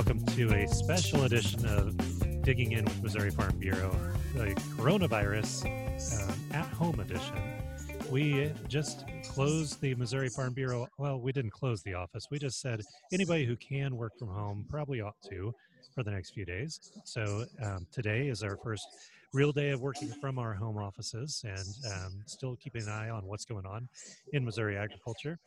Welcome to a special edition of Digging In with Missouri Farm Bureau, the coronavirus um, at home edition. We just closed the Missouri Farm Bureau. Well, we didn't close the office. We just said anybody who can work from home probably ought to for the next few days. So um, today is our first real day of working from our home offices and um, still keeping an eye on what's going on in Missouri agriculture.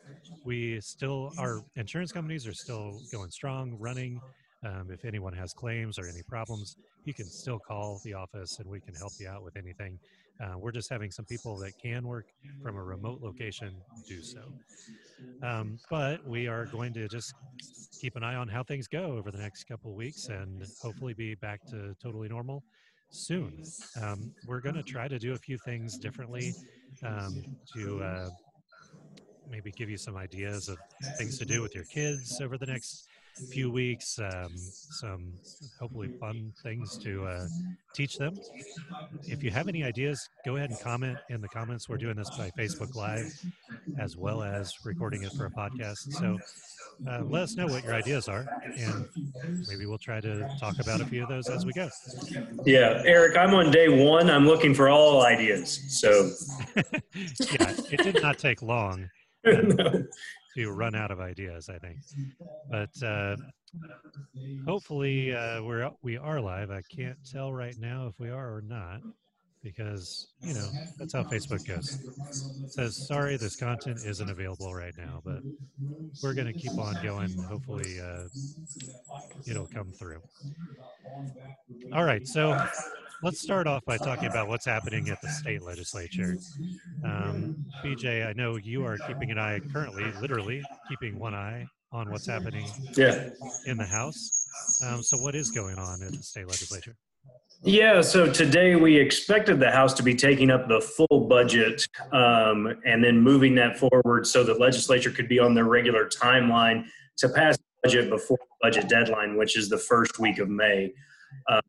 We still, our insurance companies are still going strong, running. Um, if anyone has claims or any problems, you can still call the office and we can help you out with anything. Uh, we're just having some people that can work from a remote location do so. Um, but we are going to just keep an eye on how things go over the next couple of weeks and hopefully be back to totally normal soon. Um, we're going to try to do a few things differently um, to uh, maybe give you some ideas of things to do with your kids over the next few weeks, um, some hopefully fun things to uh, teach them. If you have any ideas, go ahead and comment in the comments. We're doing this by Facebook Live as well as recording it for a podcast. So uh, let us know what your ideas are, and maybe we'll try to talk about a few of those as we go. Yeah, Eric, I'm on day one. I'm looking for all ideas. So, yeah, it did not take long. no to run out of ideas, I think. But uh, hopefully, uh, we're we are live. I can't tell right now if we are or not because you know that's how Facebook goes. It says sorry, this content isn't available right now, but we're going to keep on going. Hopefully, uh, it'll come through. All right, so let's start off by talking about what's happening at the state legislature. Um, BJ, I know you are keeping an eye currently, literally keeping one eye on what's happening yeah. in the House. Um, so, what is going on in the state legislature? Yeah, so today we expected the House to be taking up the full budget um, and then moving that forward so the legislature could be on their regular timeline to pass the budget before the budget deadline, which is the first week of May. Uh,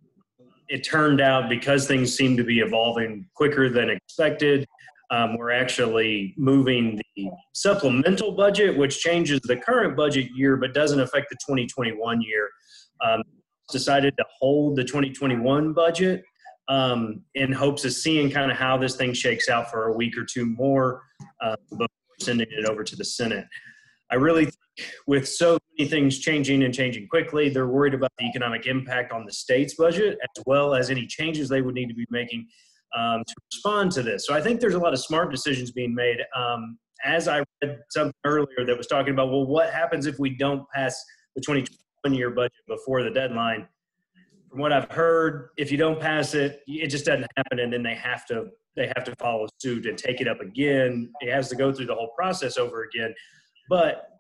it turned out because things seem to be evolving quicker than expected, um, we're actually moving the supplemental budget, which changes the current budget year but doesn't affect the 2021 year. Um, decided to hold the 2021 budget um, in hopes of seeing kind of how this thing shakes out for a week or two more uh, before sending it over to the Senate. I really think with so many things changing and changing quickly, they're worried about the economic impact on the state's budget as well as any changes they would need to be making um, to respond to this. So I think there's a lot of smart decisions being made. Um, as I read something earlier that was talking about, well, what happens if we don't pass the 2021 year budget before the deadline. From what I've heard, if you don't pass it, it just doesn't happen, and then they have to they have to follow suit and take it up again. It has to go through the whole process over again. But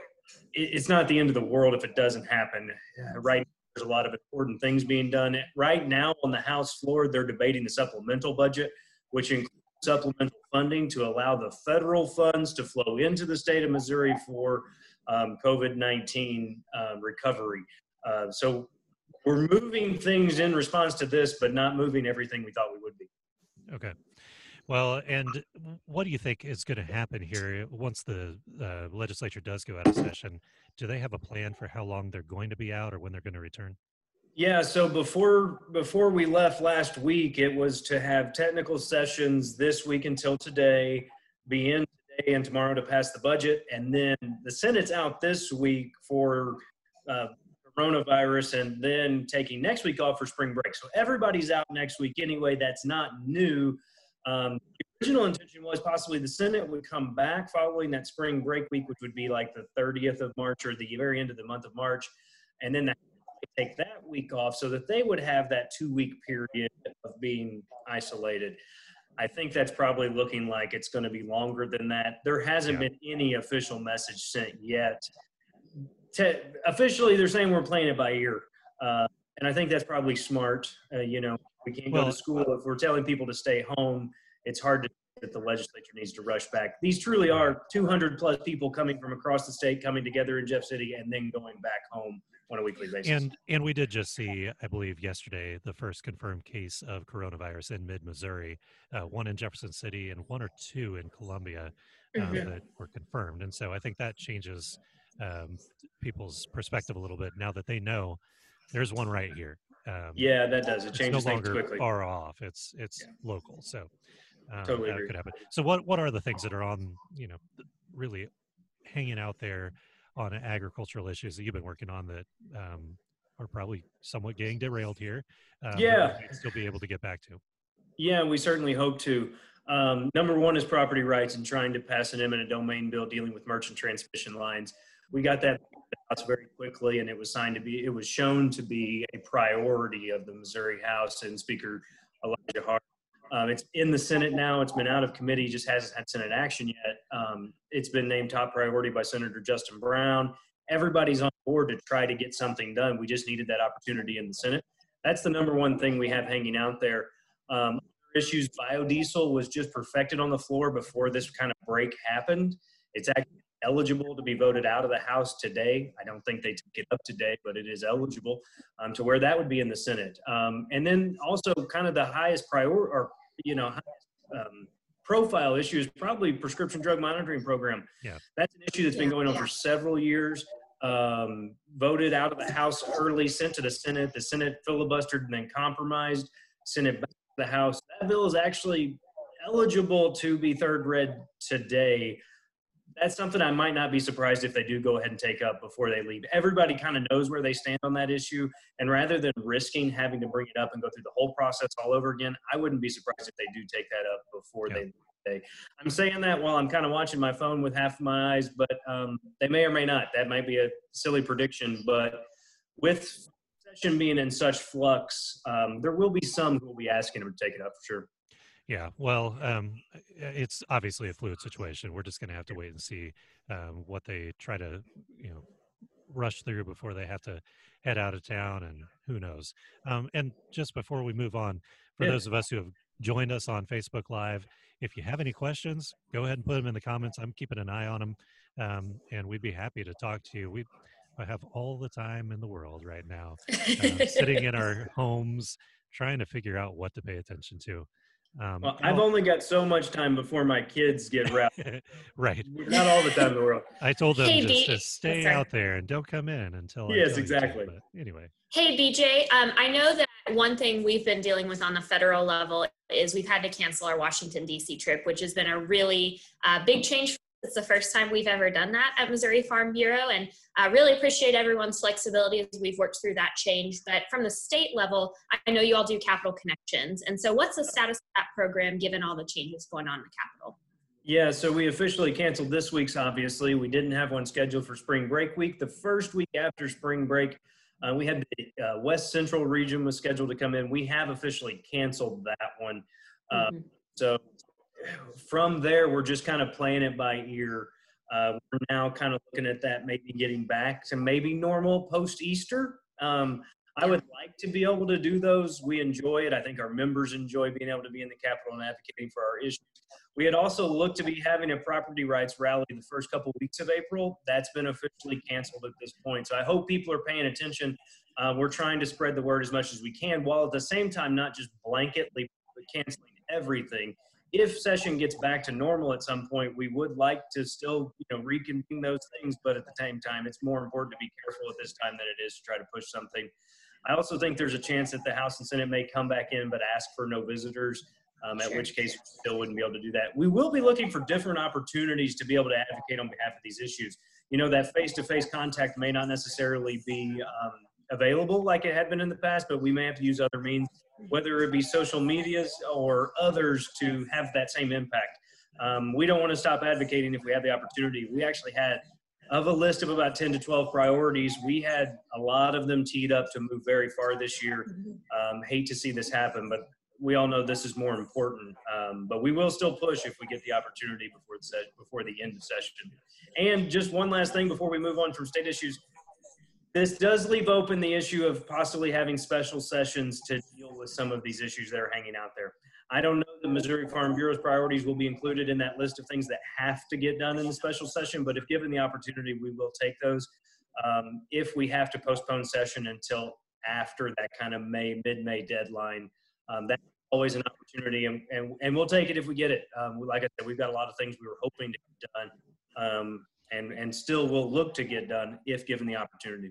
it's not the end of the world if it doesn't happen. Right there's a lot of important things being done. Right now on the House floor, they're debating the supplemental budget, which includes supplemental funding to allow the federal funds to flow into the state of Missouri for um, COVID 19 um, recovery. Uh, so we're moving things in response to this, but not moving everything we thought we would be. Okay. Well, and what do you think is going to happen here once the uh, legislature does go out of session? Do they have a plan for how long they're going to be out or when they're going to return? Yeah, so before before we left last week, it was to have technical sessions this week until today, be in today and tomorrow to pass the budget. And then the Senate's out this week for uh, coronavirus and then taking next week off for spring break. So everybody's out next week anyway. That's not new. Um, the original intention was possibly the Senate would come back following that spring break week, which would be like the 30th of March or the very end of the month of March. And then take that week off so that they would have that two week period of being isolated. I think that's probably looking like it's going to be longer than that. There hasn't yeah. been any official message sent yet. To, officially, they're saying we're playing it by ear, uh, and I think that's probably smart. Uh, you know, we can't well, go to school if we're telling people to stay home. It's hard to that the legislature needs to rush back. These truly are 200 plus people coming from across the state, coming together in Jeff City, and then going back home on a weekly basis. And and we did just see, I believe, yesterday the first confirmed case of coronavirus in mid Missouri, uh, one in Jefferson City and one or two in Columbia um, mm-hmm. that were confirmed. And so I think that changes um, people's perspective a little bit now that they know there's one right here. Um, yeah, that does. It changes no longer quickly. far off. It's it's yeah. local. So um, totally that agree. could happen. So what what are the things that are on you know really hanging out there on agricultural issues that you've been working on that um, are probably somewhat getting derailed here? Um, yeah, still be able to get back to. Yeah, we certainly hope to. Um, number one is property rights and trying to pass an eminent domain bill dealing with merchant transmission lines. We got that very quickly, and it was signed to be. It was shown to be a priority of the Missouri House and Speaker Elijah Haahr. Um, it's in the Senate now. It's been out of committee, just hasn't had Senate action yet. Um, it's been named top priority by Senator Justin Brown. Everybody's on board to try to get something done. We just needed that opportunity in the Senate. That's the number one thing we have hanging out there. Um, issues. Biodiesel was just perfected on the floor before this kind of break happened. It's actually eligible to be voted out of the House today. I don't think they took it up today, but it is eligible um, to where that would be in the Senate. Um, and then also, kind of the highest priority, or you know, highest, um, profile issue is probably prescription drug monitoring program. Yeah, that's an issue that's been going on for several years. Um, voted out of the House early, sent to the Senate. The Senate filibustered and then compromised. Senate back to the House. That bill is actually eligible to be third read today. That's something I might not be surprised if they do go ahead and take up before they leave. Everybody kind of knows where they stand on that issue. And rather than risking having to bring it up and go through the whole process all over again, I wouldn't be surprised if they do take that up before yeah. they leave. I'm saying that while I'm kind of watching my phone with half of my eyes, but um, they may or may not. That might be a silly prediction, but with session being in such flux, um, there will be some who will be asking him to take it up for sure. Yeah, well, um, it's obviously a fluid situation. We're just going to have to wait and see um, what they try to, you know, rush through before they have to head out of town, and who knows. Um, and just before we move on, for yeah. those of us who have joined us on Facebook Live, if you have any questions, go ahead and put them in the comments. I'm keeping an eye on them, um, and we'd be happy to talk to you. We I have all the time in the world right now, uh, sitting in our homes trying to figure out what to pay attention to. Um, well, I've only got so much time before my kids get wrapped. right. Not all the time in the world. I told them hey, just B- to stay out there and don't come in until. Yes, exactly. To, anyway. Hey, BJ. Um, I know that one thing we've been dealing with on the federal level is we've had to cancel our Washington D.C. trip, which has been a really uh, big change it's the first time we've ever done that at Missouri Farm Bureau, and I really appreciate everyone's flexibility as we've worked through that change. But from the state level, I know you all do Capital Connections, and so what's the status of that program given all the changes going on in the capital? Yeah, so we officially canceled this week's. Obviously, we didn't have one scheduled for spring break week. The first week after spring break, uh, we had the uh, West Central region was scheduled to come in. We have officially canceled that one. Uh, mm-hmm. So from there, we're just kind of playing it by ear. Uh, we're now kind of looking at that, maybe getting back to maybe normal post Easter. Um, I would like to be able to do those. We enjoy it. I think our members enjoy being able to be in the Capitol and advocating for our issues. We had also looked to be having a property rights rally the first couple of weeks of April. That's been officially canceled at this point. So I hope people are paying attention. Uh, we're trying to spread the word as much as we can, while at the same time not just blanketly canceling everything if session gets back to normal at some point, we would like to still, you know, reconvene those things. But at the same time, it's more important to be careful at this time than it is to try to push something. I also think there's a chance that the House and Senate may come back in, but ask for no visitors. Um, at which case, we still wouldn't be able to do that. We will be looking for different opportunities to be able to advocate on behalf of these issues. You know, that face-to-face contact may not necessarily be um, available like it had been in the past, but we may have to use other means whether it be social medias or others, to have that same impact. Um, we don't want to stop advocating if we have the opportunity. We actually had, of a list of about 10 to 12 priorities, we had a lot of them teed up to move very far this year. Um, hate to see this happen, but we all know this is more important. Um, but we will still push if we get the opportunity before the, before the end of session. And just one last thing before we move on from state issues this does leave open the issue of possibly having special sessions to deal with some of these issues that are hanging out there. I don't know the Missouri Farm Bureau's priorities will be included in that list of things that have to get done in the special session, but if given the opportunity, we will take those. Um, if we have to postpone session until after that kind of May, mid-May deadline, um, that's always an opportunity, and, and, and we'll take it if we get it. Um, like I said, we've got a lot of things we were hoping to get done, um, and, and still will look to get done if given the opportunity.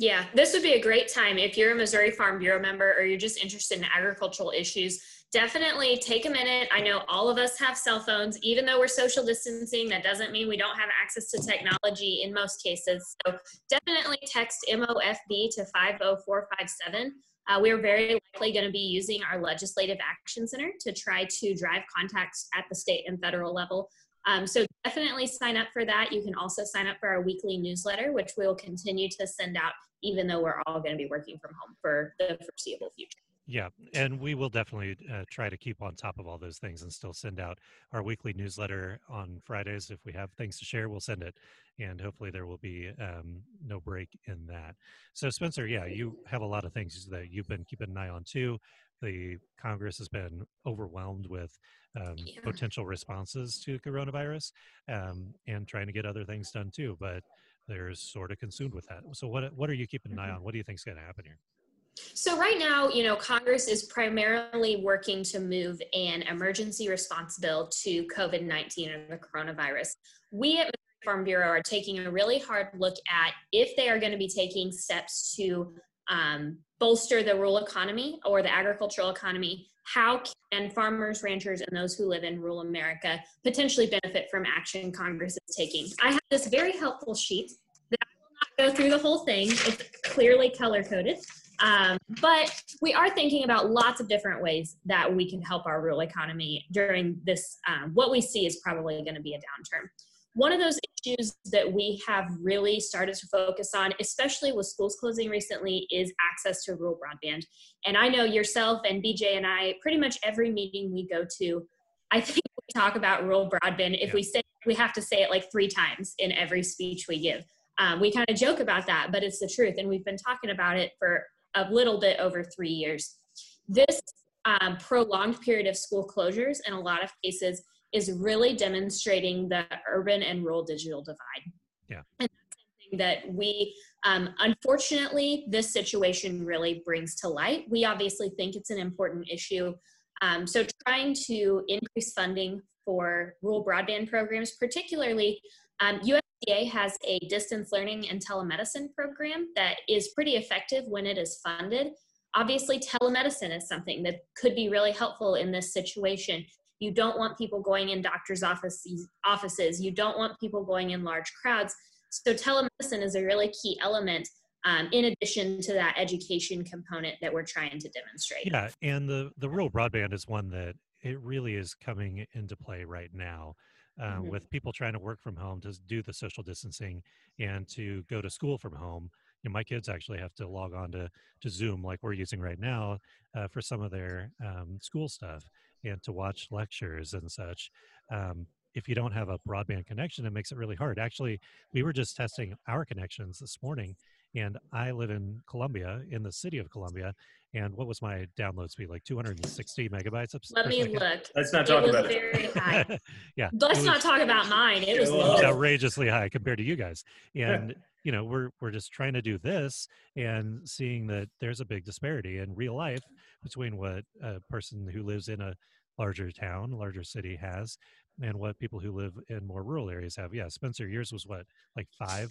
Yeah, this would be a great time if you're a Missouri Farm Bureau member or you're just interested in agricultural issues. Definitely take a minute. I know all of us have cell phones, even though we're social distancing, that doesn't mean we don't have access to technology in most cases. So definitely text MOFB to 50457. Uh, we're very likely going to be using our Legislative Action Center to try to drive contacts at the state and federal level. Um, so definitely sign up for that. You can also sign up for our weekly newsletter, which we'll continue to send out even though we're all going to be working from home for the foreseeable future. Yeah, and we will definitely uh, try to keep on top of all those things and still send out our weekly newsletter on Fridays. If we have things to share, we'll send it, and hopefully there will be um, no break in that. So, Spencer, yeah, you have a lot of things that you've been keeping an eye on too. The Congress has been overwhelmed with um, yeah. potential responses to coronavirus um, and trying to get other things done too, but they're sort of consumed with that. So, what what are you keeping an eye mm-hmm. on? What do you think is going to happen here? So right now, you know, Congress is primarily working to move an emergency response bill to COVID-19 and the coronavirus. We at the Farm Bureau are taking a really hard look at if they are going to be taking steps to um, bolster the rural economy or the agricultural economy. How can farmers, ranchers, and those who live in rural America potentially benefit from action Congress is taking? I have this very helpful sheet that I will not go through the whole thing. It's clearly color coded. Um, but we are thinking about lots of different ways that we can help our rural economy during this, um, what we see is probably going to be a downturn. One of those issues that we have really started to focus on, especially with schools closing recently, is access to rural broadband. And I know yourself and BJ and I, pretty much every meeting we go to, I think we talk about rural broadband. If yeah. we say we have to say it like three times in every speech we give. Um, we kind of joke about that, but it's the truth. And we've been talking about it for a little bit over three years. This um, prolonged period of school closures, in a lot of cases, is really demonstrating the urban and rural digital divide. Yeah. And that's something that we, um, unfortunately, this situation really brings to light. We obviously think it's an important issue. Um, so, trying to increase funding for rural broadband programs, particularly um, USDA has a distance learning and telemedicine program that is pretty effective when it is funded. Obviously, telemedicine is something that could be really helpful in this situation. You don't want people going in doctors' offices, offices. You don't want people going in large crowds. So telemedicine is a really key element um, in addition to that education component that we're trying to demonstrate. Yeah, and the, the rural broadband is one that it really is coming into play right now. Uh, mm-hmm. With people trying to work from home to do the social distancing and to go to school from home, you know, my kids actually have to log on to, to Zoom like we're using right now uh, for some of their um, school stuff and to watch lectures and such. Um, if you don't have a broadband connection, it makes it really hard. Actually, we were just testing our connections this morning, and I live in Columbia, in the city of Columbia. And what was my download speed? Like 260 megabytes. Let me look. Let's not talk it about was it. Very high. yeah. Let's not talk about mine. It was low. outrageously high compared to you guys. And you know, we're we're just trying to do this and seeing that there's a big disparity in real life between what a person who lives in a larger town, larger city has, and what people who live in more rural areas have. Yeah, Spencer, yours was what, like five?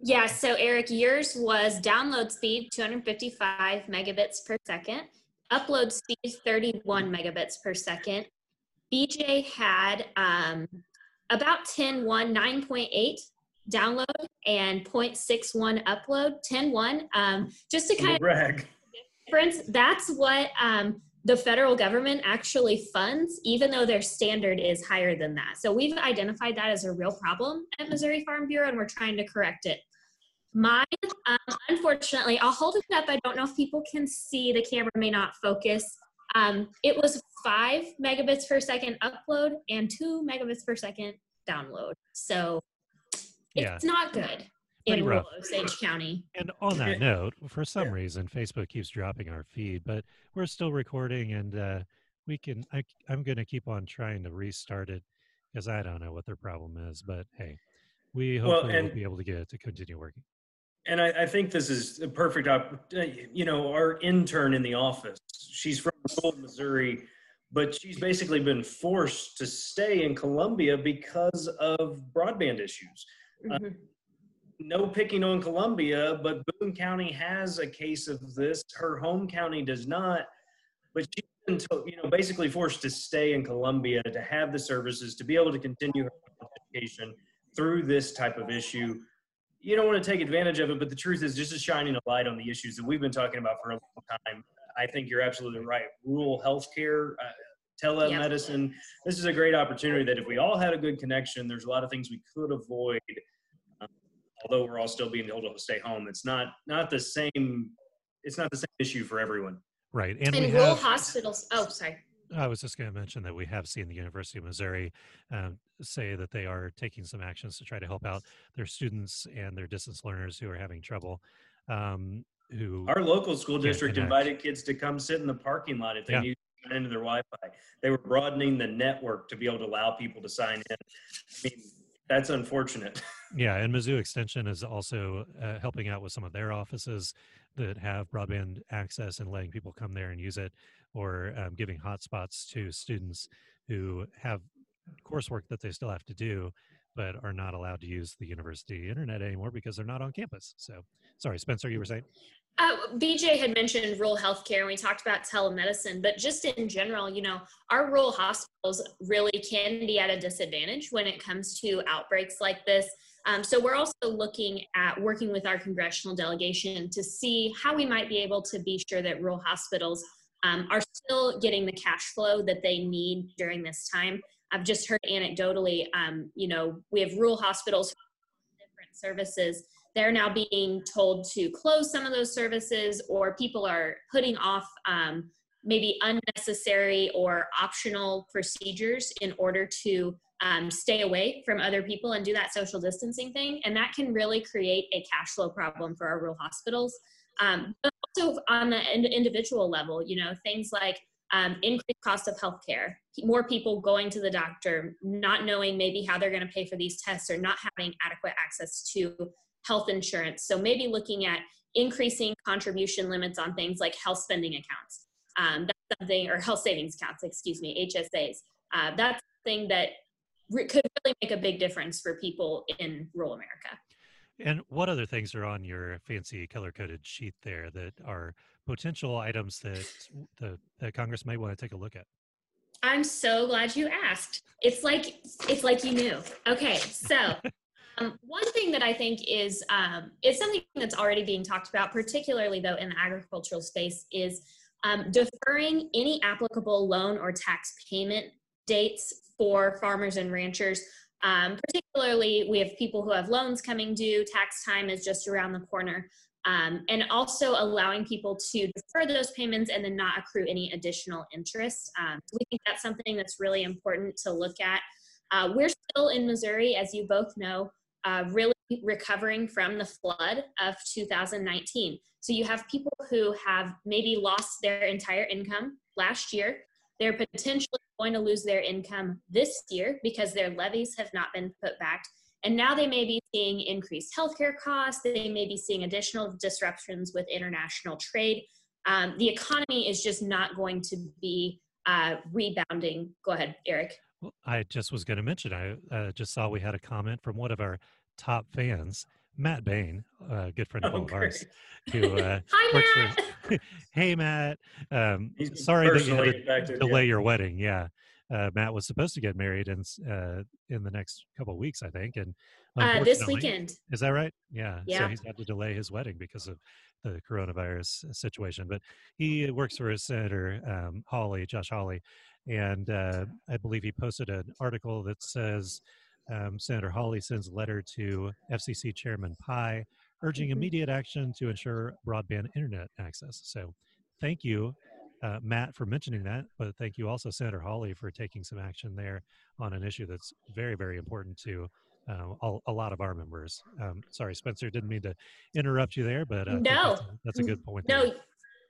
Yeah, so Eric, yours was download speed 255 megabits per second, upload speed 31 megabits per second. BJ had um, about 10 1, 9.8 download and 0.61 upload, 10 1. Um, just to kind of brag. difference, that's what um, the federal government actually funds, even though their standard is higher than that. So we've identified that as a real problem at Missouri Farm Bureau, and we're trying to correct it. Mine, um, unfortunately, I'll hold it up. I don't know if people can see. The camera may not focus. Um, it was five megabits per second upload and two megabits per second download. So it's not good in rural Osage County. And on that note, for some reason, Facebook keeps dropping our feed, but we're still recording, and uh, we can. I, I'm going to keep on trying to restart it because I don't know what their problem is. But hey, we hopefully well, and, will be able to get it to continue working. And I, I think this is a perfect opportunity. You know, our intern in the office, she's from rural Missouri but she's basically been forced to stay in Columbia because of broadband issues. Uh, mm-hmm. Uh, no picking on Columbia, but Boone County has a case of this. Her home county does not, but she's been, you know, basically forced to stay in Columbia to have the services to be able to continue her education through this type of issue. You don't want to take advantage of it, but the truth is, just is shining a light on the issues that we've been talking about for a long time. I think you're absolutely right. Rural healthcare, uh, telemedicine. Yep. This is a great opportunity that if we all had a good connection, there's a lot of things we could avoid although we're all still being told to stay home, it's not not the same. It's not the same issue for everyone. Right, and, and rural have, hospitals. Oh, sorry. I was just going to mention that we have seen the University of Missouri um, say that they are taking some actions to try to help out their students and their distance learners who are having trouble. Um, who our local school district connect. invited kids to come sit in the parking lot if they yeah. need to sign into their Wi-Fi. They were broadening the network to be able to allow people to sign in. I mean, that's unfortunate. Yeah, and Mizzou Extension is also uh, helping out with some of their offices that have broadband access and letting people come there and use it, or um, giving hotspots to students who have coursework that they still have to do, but are not allowed to use the university internet anymore because they're not on campus. So, sorry, Spencer, you were saying? Uh, BJ had mentioned rural healthcare, and we talked about telemedicine, but just in general, you know, our rural hospitals really can be at a disadvantage when it comes to outbreaks like this. Um, so we're also looking at working with our congressional delegation to see how we might be able to be sure that rural hospitals um, are still getting the cash flow that they need during this time. I've just heard anecdotally, um, you know, we have rural hospitals, different services they're now being told to close some of those services or people are putting off um, maybe unnecessary or optional procedures in order to um, stay away from other people and do that social distancing thing. And that can really create a cash flow problem for our rural hospitals. Um, but also on the individual level you know things like um, increased cost of healthcare, more people going to the doctor, not knowing maybe how they're going to pay for these tests, or not having adequate access to health insurance. So maybe looking at increasing contribution limits on things like health spending accounts. Um, that's something, or health savings accounts, excuse me, HSAs. Uh, that's something that re- could really make a big difference for people in rural America. And what other things are on your fancy color coded sheet there that are potential items that the that Congress might want to take a look at? I'm so glad you asked. It's like it's like you knew. Okay, so Um, one thing that I think is um, is something that's already being talked about, particularly though in the agricultural space, is um, deferring any applicable loan or tax payment dates for farmers and ranchers. Um, particularly, we have people who have loans coming due. Tax time is just around the corner. Um, and also allowing people to defer those payments and then not accrue any additional interest. Um, we think that's something that's really important to look at. Uh, we're still in Missouri, as you both know, uh, really recovering from the flood of 2019. So you have people who have maybe lost their entire income last year. They're potentially going to lose their income this year because their levies have not been put back. And now they may be seeing increased healthcare costs. They may be seeing additional disruptions with international trade. Um, the economy is just not going to be uh, rebounding. Go ahead, Eric. Well, I just was going to mention, I uh, just saw we had a comment from one of our top fans, Matt Bain, a good friend of oh, ours, who uh, Hi, Matt. For, hey, Matt. Um, sorry that you had to delay your wedding. Yeah. Uh, Matt was supposed to get married in uh, in the next couple of weeks, I think, and uh, this weekend. Is that right? Yeah. yeah. So he's had to delay his wedding because of the coronavirus situation. But he works for his Senator um, Hawley, Josh Hawley, and uh, I believe he posted an article that says um, Senator Hawley sends a letter to FCC Chairman Pai urging mm-hmm. immediate action to ensure broadband internet access. So, thank you, uh, Matt, for mentioning that. But thank you also, Senator Hawley, for taking some action there on an issue that's very, very important to uh, a, a, lot of our members. Um, sorry, Spencer, didn't mean to interrupt you there, but uh, no, that's a, that's a, good point. No, there.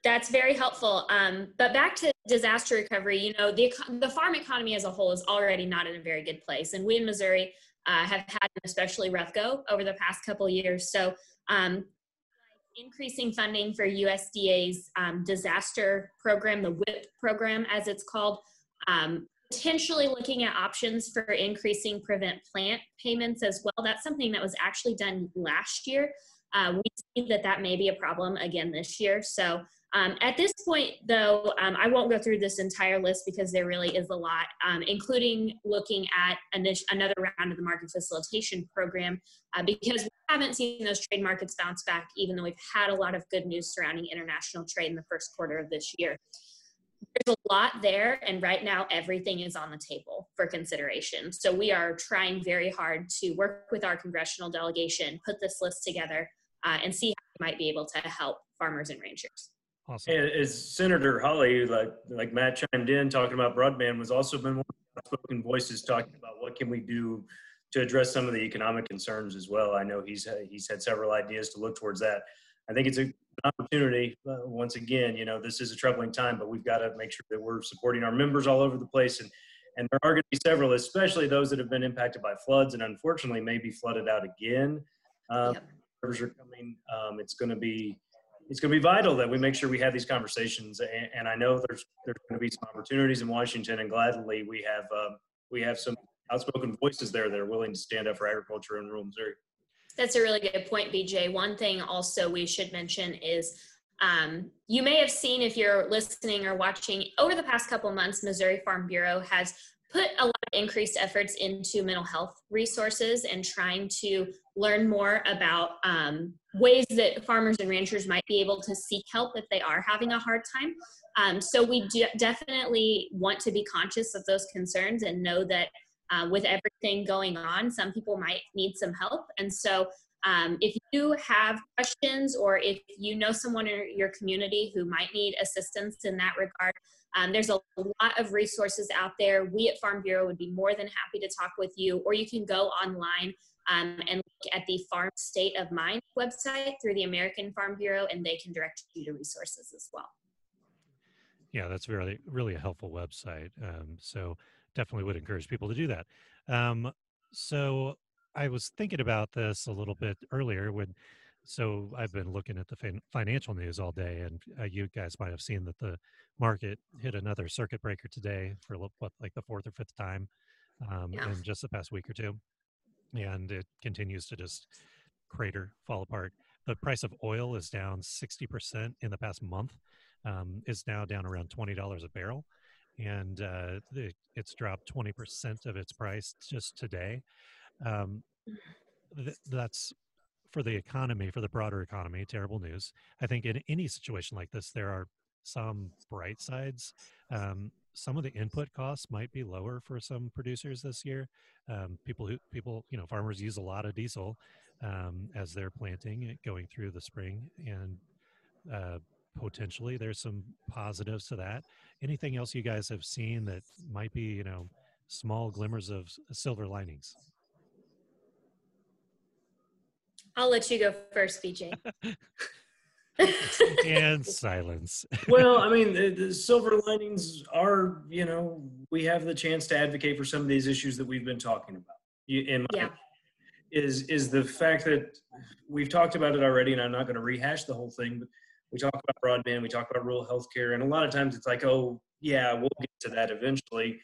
That's very helpful. Um, but back to disaster recovery, you know, the, the farm economy as a whole is already not in a very good place. And we in Missouri uh, have had an especially rough go over the past couple years. So um, increasing funding for USDA's um, disaster program, the WHIP program as it's called, um, potentially looking at options for increasing prevent plant payments as well. That's something that was actually done last year. Uh, we see that that may be a problem again this year. So um, at this point, though, um, I won't go through this entire list because there really is a lot, um, including looking at another round of the market facilitation program uh, because we haven't seen those trade markets bounce back, even though we've had a lot of good news surrounding international trade in the first quarter of this year. There's a lot there, and right now everything is on the table for consideration. So we are trying very hard to work with our congressional delegation, put this list together, uh, and see how we might be able to help farmers and ranchers. Awesome. As Senator Hawley, like like Matt chimed in talking about broadband, was also been one of the spoken voices talking about what can we do to address some of the economic concerns as well. I know he's he's had several ideas to look towards that. I think it's an opportunity. Uh, once again, you know, this is a troubling time, but we've got to make sure that we're supporting our members all over the place. And and there are going to be several, especially those that have been impacted by floods and unfortunately may be flooded out again. Um, yep. Rivers are coming. Um, it's going to be it's going to be vital that we make sure we have these conversations. And, and I know there's there's going to be some opportunities in Washington, and gladly we have um, we have some outspoken voices there that are willing to stand up for agriculture in rural Missouri. That's a really good point, BJ. One thing also we should mention is um, you may have seen if you're listening or watching over the past couple months, Missouri Farm Bureau has put a lot of increased efforts into mental health resources and trying to learn more about um, ways that farmers and ranchers might be able to seek help if they are having a hard time. Um, so we definitely want to be conscious of those concerns and know that uh, with everything going on, some people might need some help. And so um, if you have questions or if you know someone in your community who might need assistance in that regard, um, there's a lot of resources out there. We at Farm Bureau would be more than happy to talk with you, or you can go online um, and look at the Farm State of Mind website through the American Farm Bureau, and they can direct you to resources as well. Yeah, that's really really a helpful website. Um, so definitely would encourage people to do that. Um, so I was thinking about this a little bit earlier when so I've been looking at the fin- financial news all day, and uh, you guys might have seen that the market hit another circuit breaker today for what, like the fourth or fifth time um, yeah. in just the past week or two, and it continues to just crater, fall apart. The price of oil is down sixty percent in the past month. Um, is now down around twenty dollars a barrel, and uh, it, it's dropped twenty percent of its price just today. Um, th- that's for the economy, for the broader economy, terrible news. I think in any situation like this, there are some bright sides. Um, some of the input costs might be lower for some producers this year. Um, people who people you know farmers use a lot of diesel um, as they're planting going through the spring, and uh, potentially there's some positives to that. Anything else you guys have seen that might be you know small glimmers of silver linings? I'll let you go first, BJ. and silence. well, I mean, the, the, silver linings are, you know, we have the chance to advocate for some of these issues that we've been talking about. In my yeah. is is the fact that we've talked about it already, and I'm not going to rehash the whole thing, but we talk about broadband, we talk about rural healthcare, and a lot of times it's like, oh, yeah, we'll get to that eventually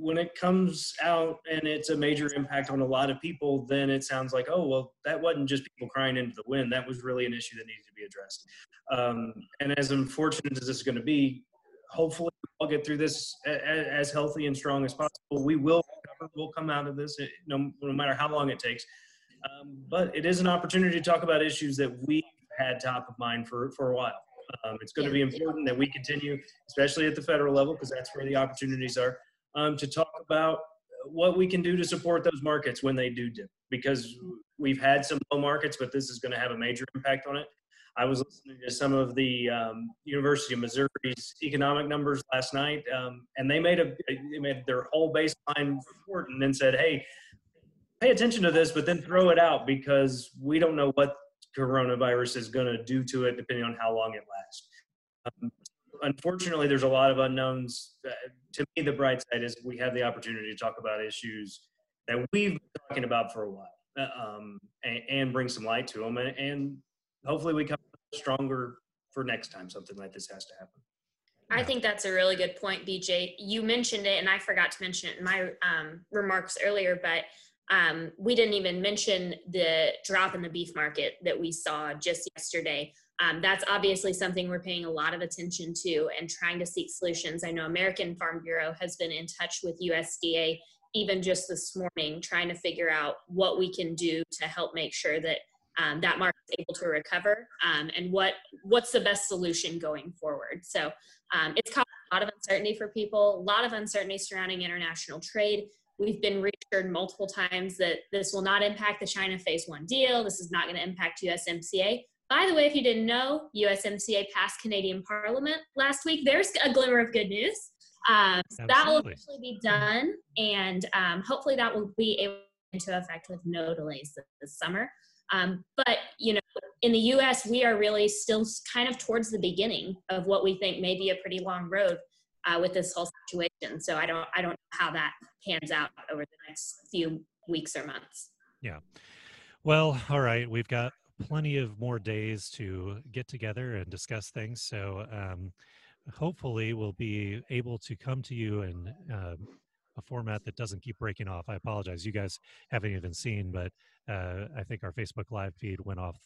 when it comes out and it's a major impact on a lot of people, then it sounds like, oh, well, that wasn't just people crying into the wind. That was really an issue that needed to be addressed. Um, and as unfortunate as this is going to be, hopefully we'll get through this as healthy and strong as possible. We will we'll come out of this eh, no, no matter how long it takes. Um, but it is an opportunity to talk about issues that we've had top of mind for, for a while. Um, it's going to be important that we continue, especially at the federal level, because that's where the opportunities are um, to talk about what we can do to support those markets when they do dip because we've had some low markets but this is going to have a major impact on it. I was listening to some of the um, university of missouri's economic numbers last night um, and they made a they made their whole baseline report and then said hey pay attention to this but then throw it out because we don't know what coronavirus is going to do to it depending on how long it lasts. Um, unfortunately, there's a lot of unknowns. Uh, to me, the bright side is we have the opportunity to talk about issues that we've been talking about for a while uh, um, and, and, bring some light to them. And, and hopefully, we come stronger for next time something like this has to happen. I think that's a really good point, BJ. You mentioned it, and I forgot to mention it in my um, remarks earlier, but um, we didn't even mention the drop in the beef market that we saw just yesterday. Um, that's obviously something we're paying a lot of attention to and trying to seek solutions. I know American Farm Bureau has been in touch with USDA even just this morning, trying to figure out what we can do to help make sure that um, that market is able to recover um, and what what's the best solution going forward. So um, it's caused a lot of uncertainty for people, a lot of uncertainty surrounding international trade. We've been reassured multiple times that this will not impact the China phase one deal. This is not going to impact USMCA. By the way, if you didn't know, USMCA passed Canadian Parliament last week. There's a glimmer of good news. Um, that will actually be done, and um, hopefully that will be able into effect with no delays this, this summer. Um, but you know, in the U.S., we are really still kind of towards the beginning of what we think may be a pretty long road uh, with this whole situation. So I don't, I don't know how that pans out over the next few weeks or months. Yeah. Well, all right. We've got plenty of more days to get together and discuss things. So um, hopefully, we'll be able to come to you in uh, a format that doesn't keep breaking off. I apologize. You guys haven't even seen, but uh, I think our Facebook live feed went off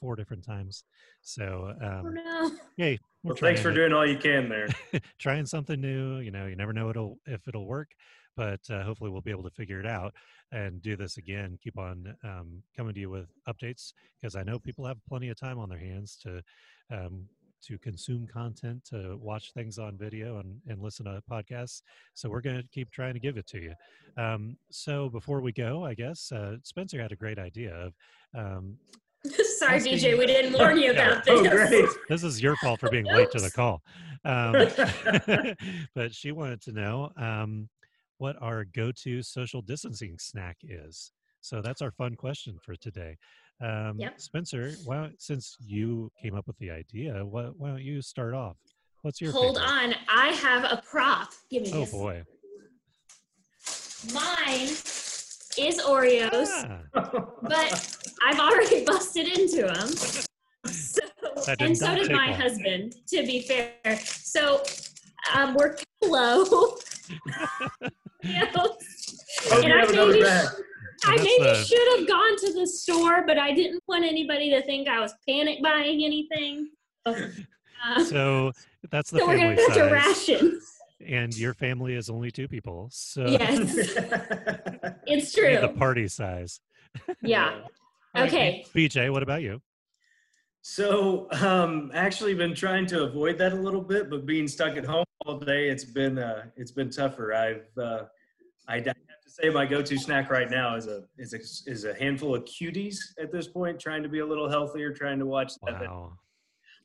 four different times. So, oh, um, oh, no. yay. Well, thanks for doing all you can there. trying something new. You know, you never know it'll, if it'll work, but uh, hopefully we'll be able to figure it out and do this again. Keep on um, coming to you with updates because I know people have plenty of time on their hands to um, to consume content, to watch things on video and, and listen to podcasts. So we're going to keep trying to give it to you. Um, so before we go, I guess uh, Spencer had a great idea of. Um, Sorry, asking, BJ, we didn't warn you about this. Oh, great. This is your fault for being late to the call. Um, but she wanted to know um, what our go to social distancing snack is. So that's our fun question for today. Um, yep. Spencer, why since you came up with the idea, why, why don't you start off? What's your hold favorite? on? I have a prop. Give me oh, this. Oh boy. Mine is Oreos, ah. but I've already busted into them. So, and so did my husband. To be fair, so um, we're low. You and I maybe, I maybe the... should have gone to the store, but I didn't want anybody to think I was panic buying anything. Uh, so that's the so we're gonna have to ration. And your family is only two people, so yes, it's true. The party size. Yeah. okay. BJ, what about you? So, um, actually, been trying to avoid that a little bit, but being stuck at home all day, it's been uh, it's been tougher. I've uh, I say my go-to snack right now is a is a is a handful of cuties at this point. Trying to be a little healthier, trying to watch that. Wow.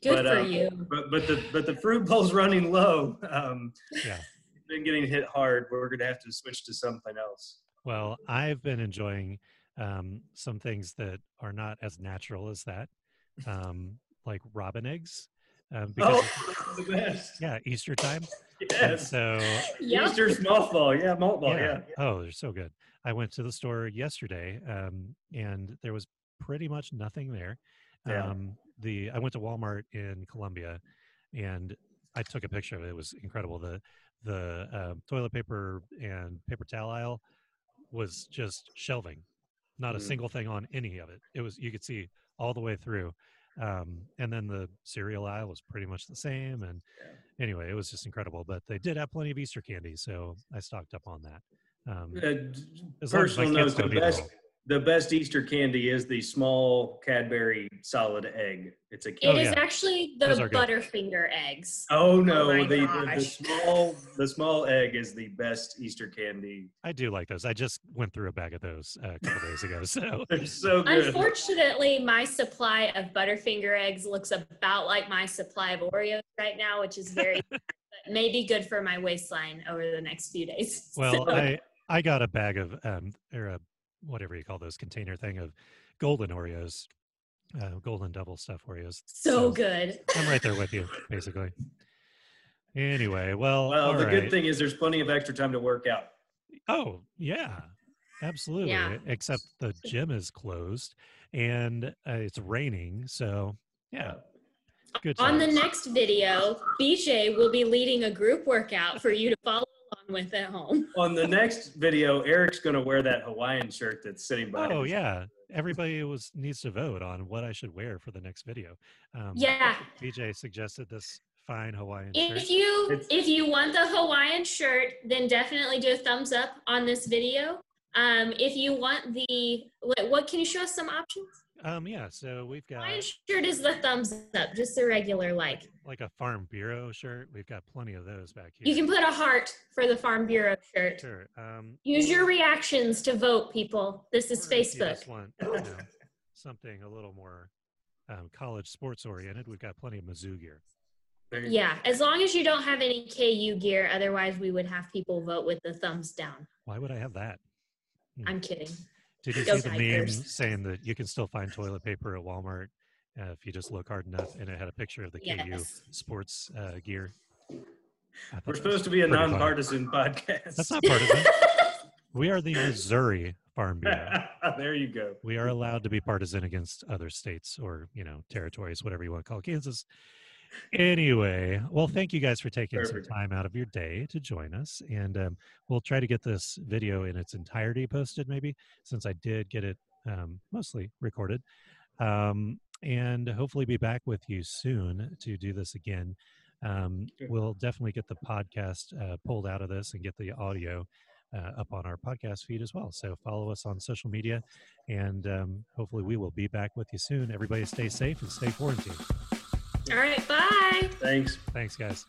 Good but, for uh, you. But but the but the fruit bowl's running low. Um, yeah, been getting hit hard. We're going to have to switch to something else. Well, I've been enjoying um, some things that are not as natural as that, um, like robin eggs. Um, because oh, the best. Yeah, Easter time. Yes. so yep. Easter small ball, yeah, malt ball, yeah. yeah. Oh, they're so good. I went to the store yesterday, um, and there was pretty much nothing there. Yeah. Um, the I went to Walmart in Columbia, and I took a picture of it. It was incredible. The the uh, toilet paper and paper towel aisle was just shelving, not a mm. single thing on any of it. It was you could see all the way through. Um, and then the cereal aisle was pretty much the same. And anyway, it was just incredible. But they did have plenty of Easter candy, so I stocked up on that. Um, uh, personal note: the best, the best Easter candy is the small Cadbury solid egg. It's a. It oh, is yeah. actually the Butterfinger eggs. Oh no! Oh the, the, the, small the small egg is the best Easter candy. I do like those. I just went through a bag of those uh, a couple days ago. So they're so good. Unfortunately, my supply of Butterfinger eggs looks about like my supply of Oreos right now, which is very. maybe good for my waistline over the next few days. Well, so. I I got a bag of um or a whatever you call those container thing of golden Oreos, uh, golden double stuff Oreos. So, so good. I'm right there with you, basically. Anyway, well. Well, the right. good thing is there's plenty of extra time to work out. Oh yeah, absolutely. Yeah. Except the gym is closed and uh, it's raining, so yeah. Good On the next video, BJ will be leading a group workout for you to follow along with at home. On the next video, Eric's going to wear that Hawaiian shirt that's sitting by. Oh him. yeah, everybody was needs to vote on what I should wear for the next video. Um, Yeah. BJ suggested this fine Hawaiian shirt. If you It's- if you want the Hawaiian shirt, then definitely do a thumbs up on this video. Um, if you want the what, what can you show us some options? Um, yeah, so we've got Hawaiian shirt is the thumbs up, just a regular like. like a Farm Bureau shirt. We've got plenty of those back here. You can put a heart for the Farm Bureau shirt. sure. Um, Use your reactions to vote, people. This is or if you Facebook. just want you know, something a little more um, college sports oriented. We've got plenty of Mizzou gear. Yeah, as long as you don't have any KU gear, otherwise we would have people vote with the thumbs down. Why would I have that? I'm kidding. Did you Go see the meme saying that you can still find toilet paper at Walmart uh, if you just look hard enough? And it had a picture of the KU sports uh, gear. We're supposed to be a pretty funny. nonpartisan podcast. That's not partisan. we are the Missouri Farm Bureau. there you go. We are allowed to be partisan against other states or you know territories, whatever you want to call Kansas. Anyway, well, thank you guys for taking Perfect. some time out of your day to join us, and um, we'll try to get this video in its entirety posted, maybe since I did get it um, mostly recorded, um, and hopefully be back with you soon to do this again. Um, we'll definitely get the podcast uh, pulled out of this and get the audio uh, up on our podcast feed as well. So follow us on social media, and um, hopefully we will be back with you soon. Everybody stay safe and stay quarantined. All right, bye. Thanks. Thanks, guys.